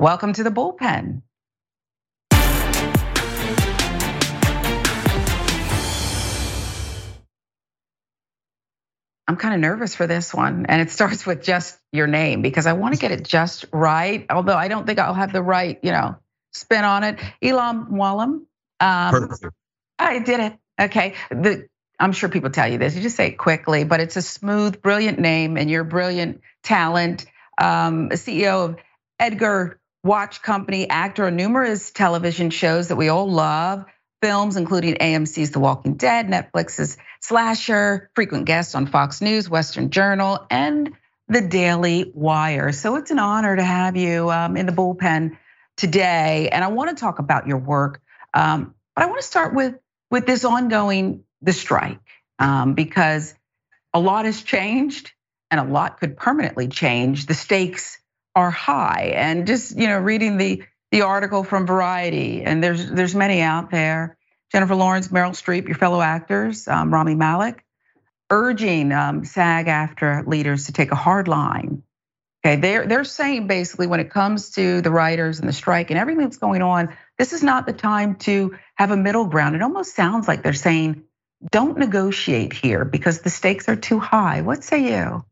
Welcome to the bullpen. I'm kind of nervous for this one. And it starts with just your name because I want to get it just right. Although I don't think I'll have the right, you know, spin on it. Ilan Muallem. Um, I did it. Okay. The, I'm sure people tell you this. You just say it quickly, but it's a smooth, brilliant name, and you're a brilliant talent. Um, CEO of Edgar Watch Company, actor on numerous television shows that we all love films, including AMC's The Walking Dead, Netflix's Slasher, frequent guest on Fox News, Western Journal, and The Daily Wire. So it's an honor to have you um, in the bullpen today. And I want to talk about your work, um, but I want to start with with this ongoing the strike um, because a lot has changed and a lot could permanently change. The stakes are high, and just you know, reading the the article from Variety, and there's there's many out there. Jennifer Lawrence, Meryl Streep, your fellow actors, um, Rami Malek, urging um, SAG-AFTRA leaders to take a hard line. Okay, they're they're saying basically when it comes to the writers and the strike and everything that's going on, this is not the time to have a middle ground. It almost sounds like they're saying, don't negotiate here because the stakes are too high. What say you?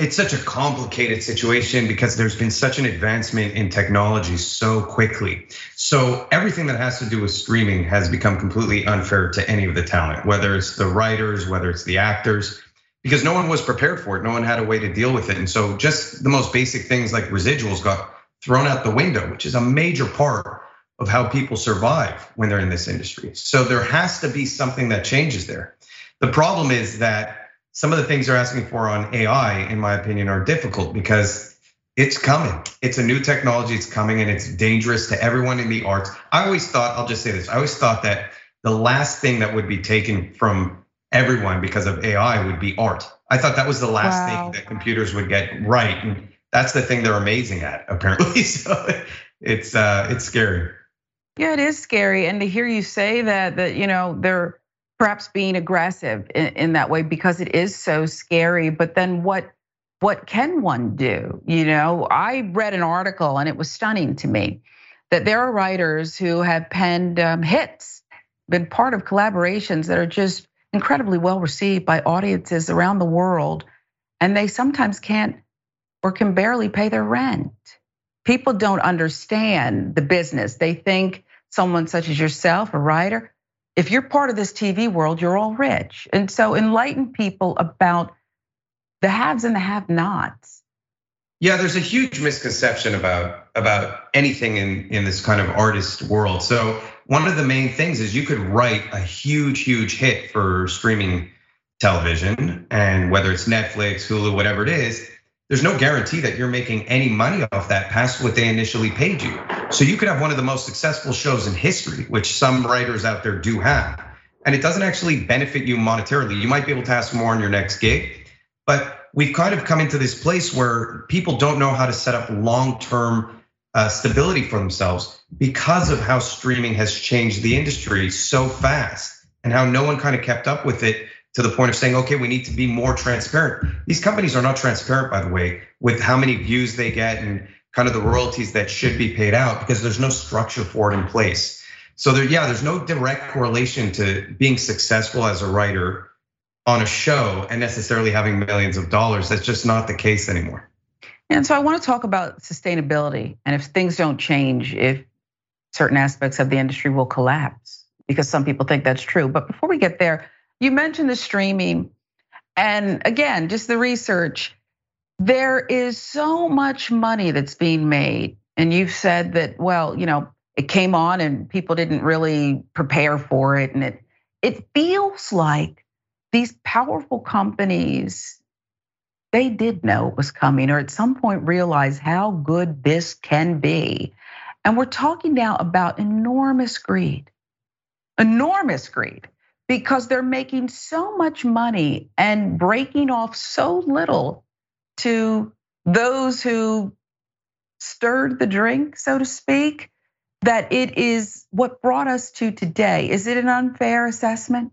It's such a complicated situation because there's been such an advancement in technology so quickly. So everything that has to do with streaming has become completely unfair to any of the talent, whether it's the writers, whether it's the actors, because no one was prepared for it. No one had a way to deal with it. And so just the most basic things like residuals got thrown out the window, which is a major part of how people survive when they're in this industry. So there has to be something that changes there. The problem is that some of the things they're asking for on AI, in my opinion, are difficult because it's coming. It's a new technology, it's coming, and it's dangerous to everyone in the arts. I always thought, I'll just say this, I always thought that the last thing that would be taken from everyone because of AI would be art. I thought that was the last wow. thing that computers would get right. And that's the thing they're amazing at, apparently. So it's uh it's scary. Yeah, it is scary. And to hear you say that, that you know, they're perhaps being aggressive in, in that way because it is so scary. But then what what can one do? You know, I read an article and it was stunning to me that there are writers who have penned um, hits, been part of collaborations that are just incredibly well received by audiences around the world, and they sometimes can't or can barely pay their rent. People don't understand the business. They think someone such as yourself, a writer, if you're part of this TV world, you're all rich. And so enlighten people about the haves and the have nots. Yeah, there's a huge misconception about about anything in in this kind of artist world. So one of the main things is you could write a huge, huge hit for streaming television, and whether it's Netflix, Hulu, whatever it is, there's no guarantee that you're making any money off that past what they initially paid you. So you could have one of the most successful shows in history, which some writers out there do have, and it doesn't actually benefit you monetarily. You might be able to ask more on your next gig, but we've kind of come into this place where people don't know how to set up long-term uh, stability for themselves because of how streaming has changed the industry so fast and how no one kind of kept up with it to the point of saying, okay, we need to be more transparent. These companies are not transparent, by the way, with how many views they get and kind of the royalties that should be paid out because there's no structure for it in place. So there, yeah, there's no direct correlation to being successful as a writer on a show and necessarily having millions of dollars. That's just not the case anymore. And so I want to talk about sustainability and if things don't change, if certain aspects of the industry will collapse, because some people think that's true. But before we get there, you mentioned the streaming, and again, just the research. There is so much money that's being made, and you've said that. Well, you know, it came on and people didn't really prepare for it, and it it feels like these powerful companies they did know it was coming or at some point realized how good this can be. And we're talking now about enormous greed, enormous greed because they're making so much money and breaking off so little to those who stirred the drink, so to speak, that it is what brought us to today. Is it an unfair assessment?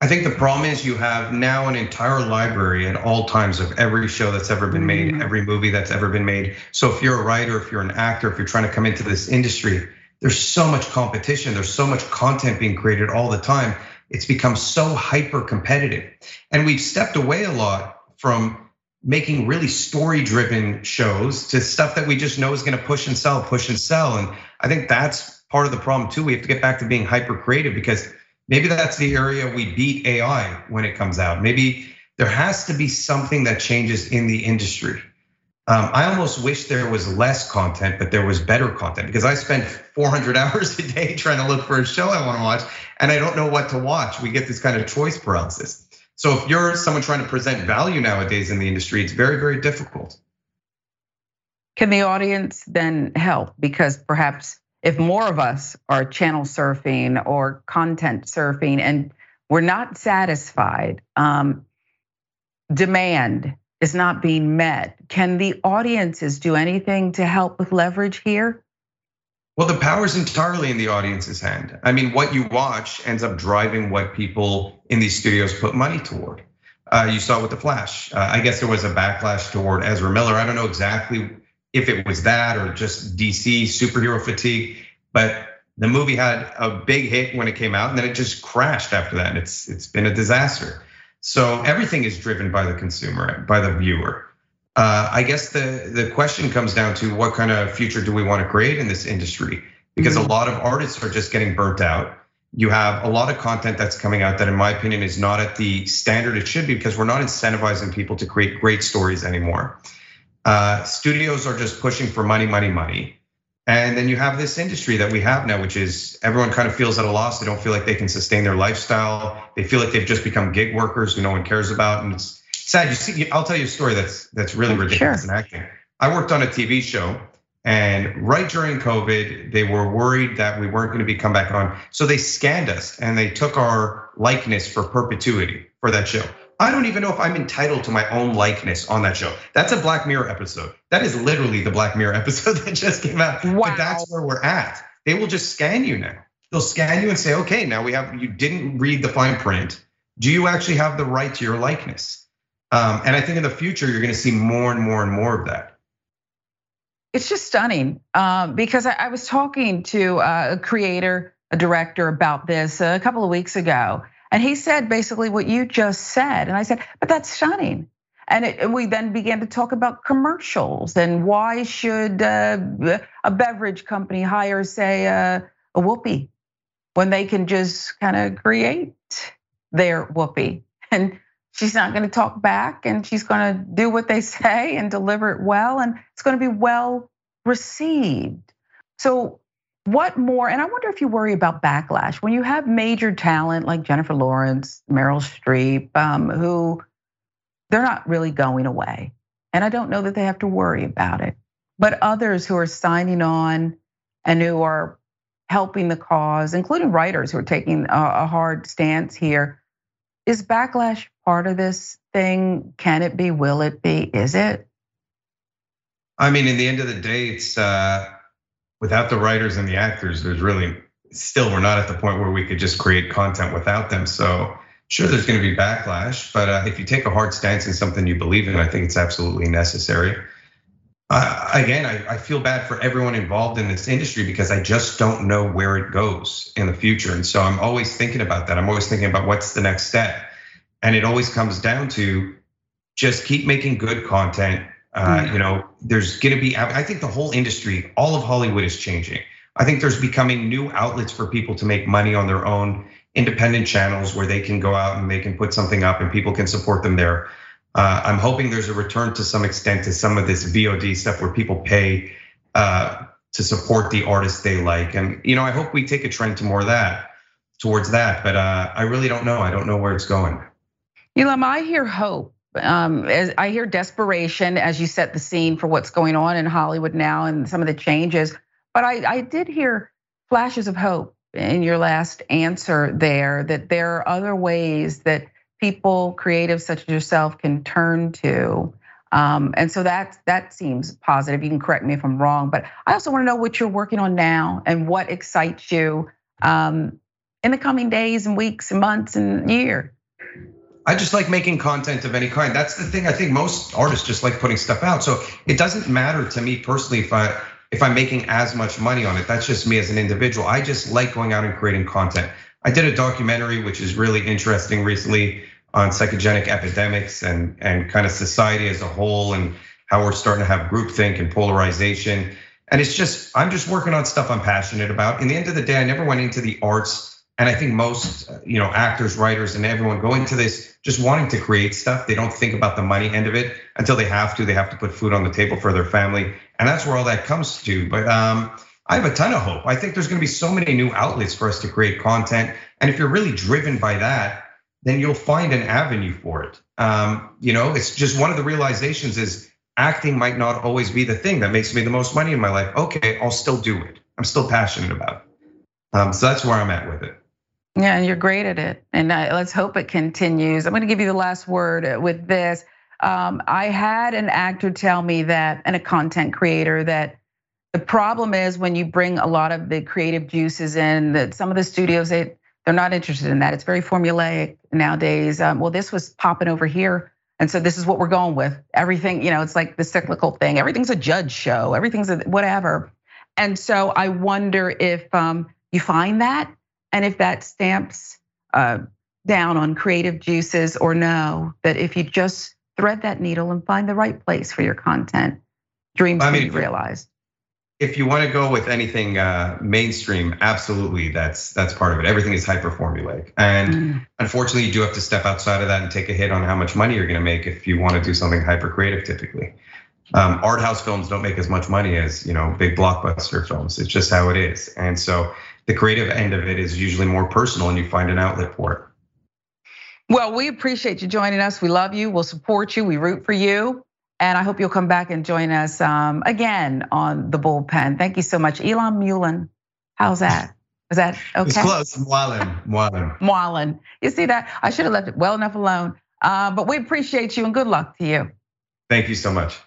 I think the problem is you have now an entire library at all times of every show that's ever been made, mm-hmm. every movie that's ever been made. So if you're a writer, if you're an actor, if you're trying to come into this industry, there's so much competition, there's so much content being created all the time. It's become so hyper competitive. And we've stepped away a lot from making really story driven shows to stuff that we just know is going to push and sell, push and sell. And I think that's part of the problem too. We have to get back to being hyper creative because Maybe that's the area we beat AI when it comes out. Maybe there has to be something that changes in the industry. Um, I almost wish there was less content, but there was better content because I spend 400 hours a day trying to look for a show I want to watch, and I don't know what to watch. We get this kind of choice paralysis. So if you're someone trying to present value nowadays in the industry, it's very, very difficult. Can the audience then help? Because perhaps if more of us are channel surfing or content surfing and we're not satisfied, um, demand is not being met. Can the audiences do anything to help with leverage here? Well, the power is entirely in the audience's hand. I mean, what you watch ends up driving what people in these studios put money toward. Uh, you saw with the Flash. Uh, I guess there was a backlash toward Ezra Miller. I don't know exactly if it was that or just DC superhero fatigue. But the movie had a big hit when it came out, and then it just crashed after that. And it's it's been a disaster. So everything is driven by the consumer, by the viewer. Uh, I guess the the question comes down to what kind of future do we want to create in this industry? Because mm-hmm. a lot of artists are just getting burnt out. You have a lot of content that's coming out that, in my opinion, is not at the standard it should be because we're not incentivizing people to create great stories anymore. Uh, studios are just pushing for money, money, money. And then you have this industry that we have now, which is everyone kind of feels at a loss. They don't feel like they can sustain their lifestyle. They feel like they've just become gig workers who no one cares about. And it's sad. You see, I'll tell you a story that's that's really ridiculous sure. in acting. I worked on a TV show, and right during COVID, they were worried that we weren't going to be come back on. So they scanned us and they took our likeness for perpetuity for that show. I don't even know if I'm entitled to my own likeness on that show. That's a Black Mirror episode. That is literally the Black Mirror episode that just came out. Wow. But that's where we're at. They will just scan you now. They'll scan you and say, okay, now we have, you didn't read the fine print. Do you actually have the right to your likeness? Um, and I think in the future, you're gonna see more and more and more of that. It's just stunning um, because I was talking to a creator, a director about this a couple of weeks ago and he said basically what you just said. And I said, but that's stunning. And, we then began to talk about commercials and why should uh, a beverage company hire, say, a, Whoopi when they can just kind of create their Whoopi. And she's not going to talk back and she's going to do what they say and deliver it well and it's going to be well received. So what more? And I wonder if you worry about backlash when you have major talent like Jennifer Lawrence, Meryl Streep, um, who they're not really going away. And I don't know that they have to worry about it. But others who are signing on and who are helping the cause, including writers who are taking a hard stance here, is backlash part of this thing? Can it be? Will it be? Is it? I mean, in the end of the day, it's uh, without the writers and the actors, there's really still we're not at the point where we could just create content without them. So sure, there's going to be backlash, but uh, if you take a hard stance in something you believe in, I think it's absolutely necessary. Uh, again, I, I feel bad for everyone involved in this industry because I just don't know where it goes in the future, and so I'm always thinking about that. I'm always thinking about what's the next step, and it always comes down to just keep making good content uh, mm. you know, there's going to be, I think the whole industry, all of Hollywood is changing. I think there's becoming new outlets for people to make money on their own independent channels where they can go out and they can put something up and people can support them there. Uh, I'm hoping there's a return to some extent to some of this VOD stuff where people pay uh, to support the artists they like. And, you know, I hope we take a trend to more of that, towards that. But I really don't know. I don't know where it's going. Ilan, I hear hope um, I hear desperation as you set the scene for what's going on in Hollywood now and some of the changes. But I, I did hear flashes of hope in your last answer there that there are other ways that people, creatives such as yourself, can turn to. Um, and so that that seems positive. You can correct me if I'm wrong, but I also want to know what you're working on now and what excites you. Um, in the coming days and weeks and months and year? I just like making content of any kind. That's the thing. I think most artists just like putting stuff out. So it doesn't matter to me personally if I if I'm making as much money on it. That's just me as an individual. I just like going out and creating content. I did a documentary which is really interesting recently on psychogenic epidemics and and kind of society as a whole and how we're starting to have groupthink and polarization. And it's just I'm just working on stuff I'm passionate about. In the end of the day, I never went into the arts and I think most, you know, actors, writers, and everyone go into this just wanting to create stuff. They don't think about the money end of it until they have to. They have to put food on the table for their family, and that's where all that comes to. But um, I have a ton of hope. I think there's going to be so many new outlets for us to create content, and if you're really driven by that, then you'll find an avenue for it. Um, you know, it's just one of the realizations is acting might not always be the thing that makes me the most money in my life. Okay, I'll still do it. I'm still passionate about it. Um, so that's where I'm at with it. Yeah, and you're great at it. And let's hope it continues. I'm going to give you the last word with this. Um, I had an actor tell me that, and a content creator, that the problem is when you bring a lot of the creative juices in, that some of the studios, they, they're not interested in that. It's very formulaic nowadays. Um, well, this was popping over here. And so this is what we're going with. Everything, you know, it's like the cyclical thing. Everything's a judge show. Everything's a whatever. And so I wonder if um, you find that and if that stamps uh, down on creative juices or no, that if you just thread that needle and find the right place for your content, dreams I mean, can be realized. If you want to go with anything uh, mainstream, absolutely, that's that's part of it. Everything is hyper formulaic, and mm. unfortunately, you do have to step outside of that and take a hit on how much money you're going to make if you want to do something hyper creative. Typically, um, art house films don't make as much money as you know big blockbuster films. It's just how it is, and so the creative end of it is usually more personal and you find an outlet for it. Well, we appreciate you joining us. We love you. We'll support you. We root for you. And I hope you'll come back and join us um, again on the bullpen. Thank you so much. Elon Mullen. How's that? Is that okay? It's close. Mwalin. Mwalin. Mwalin. You see that? I should have left it well enough alone. Uh, but we appreciate you and good luck to you. Thank you so much.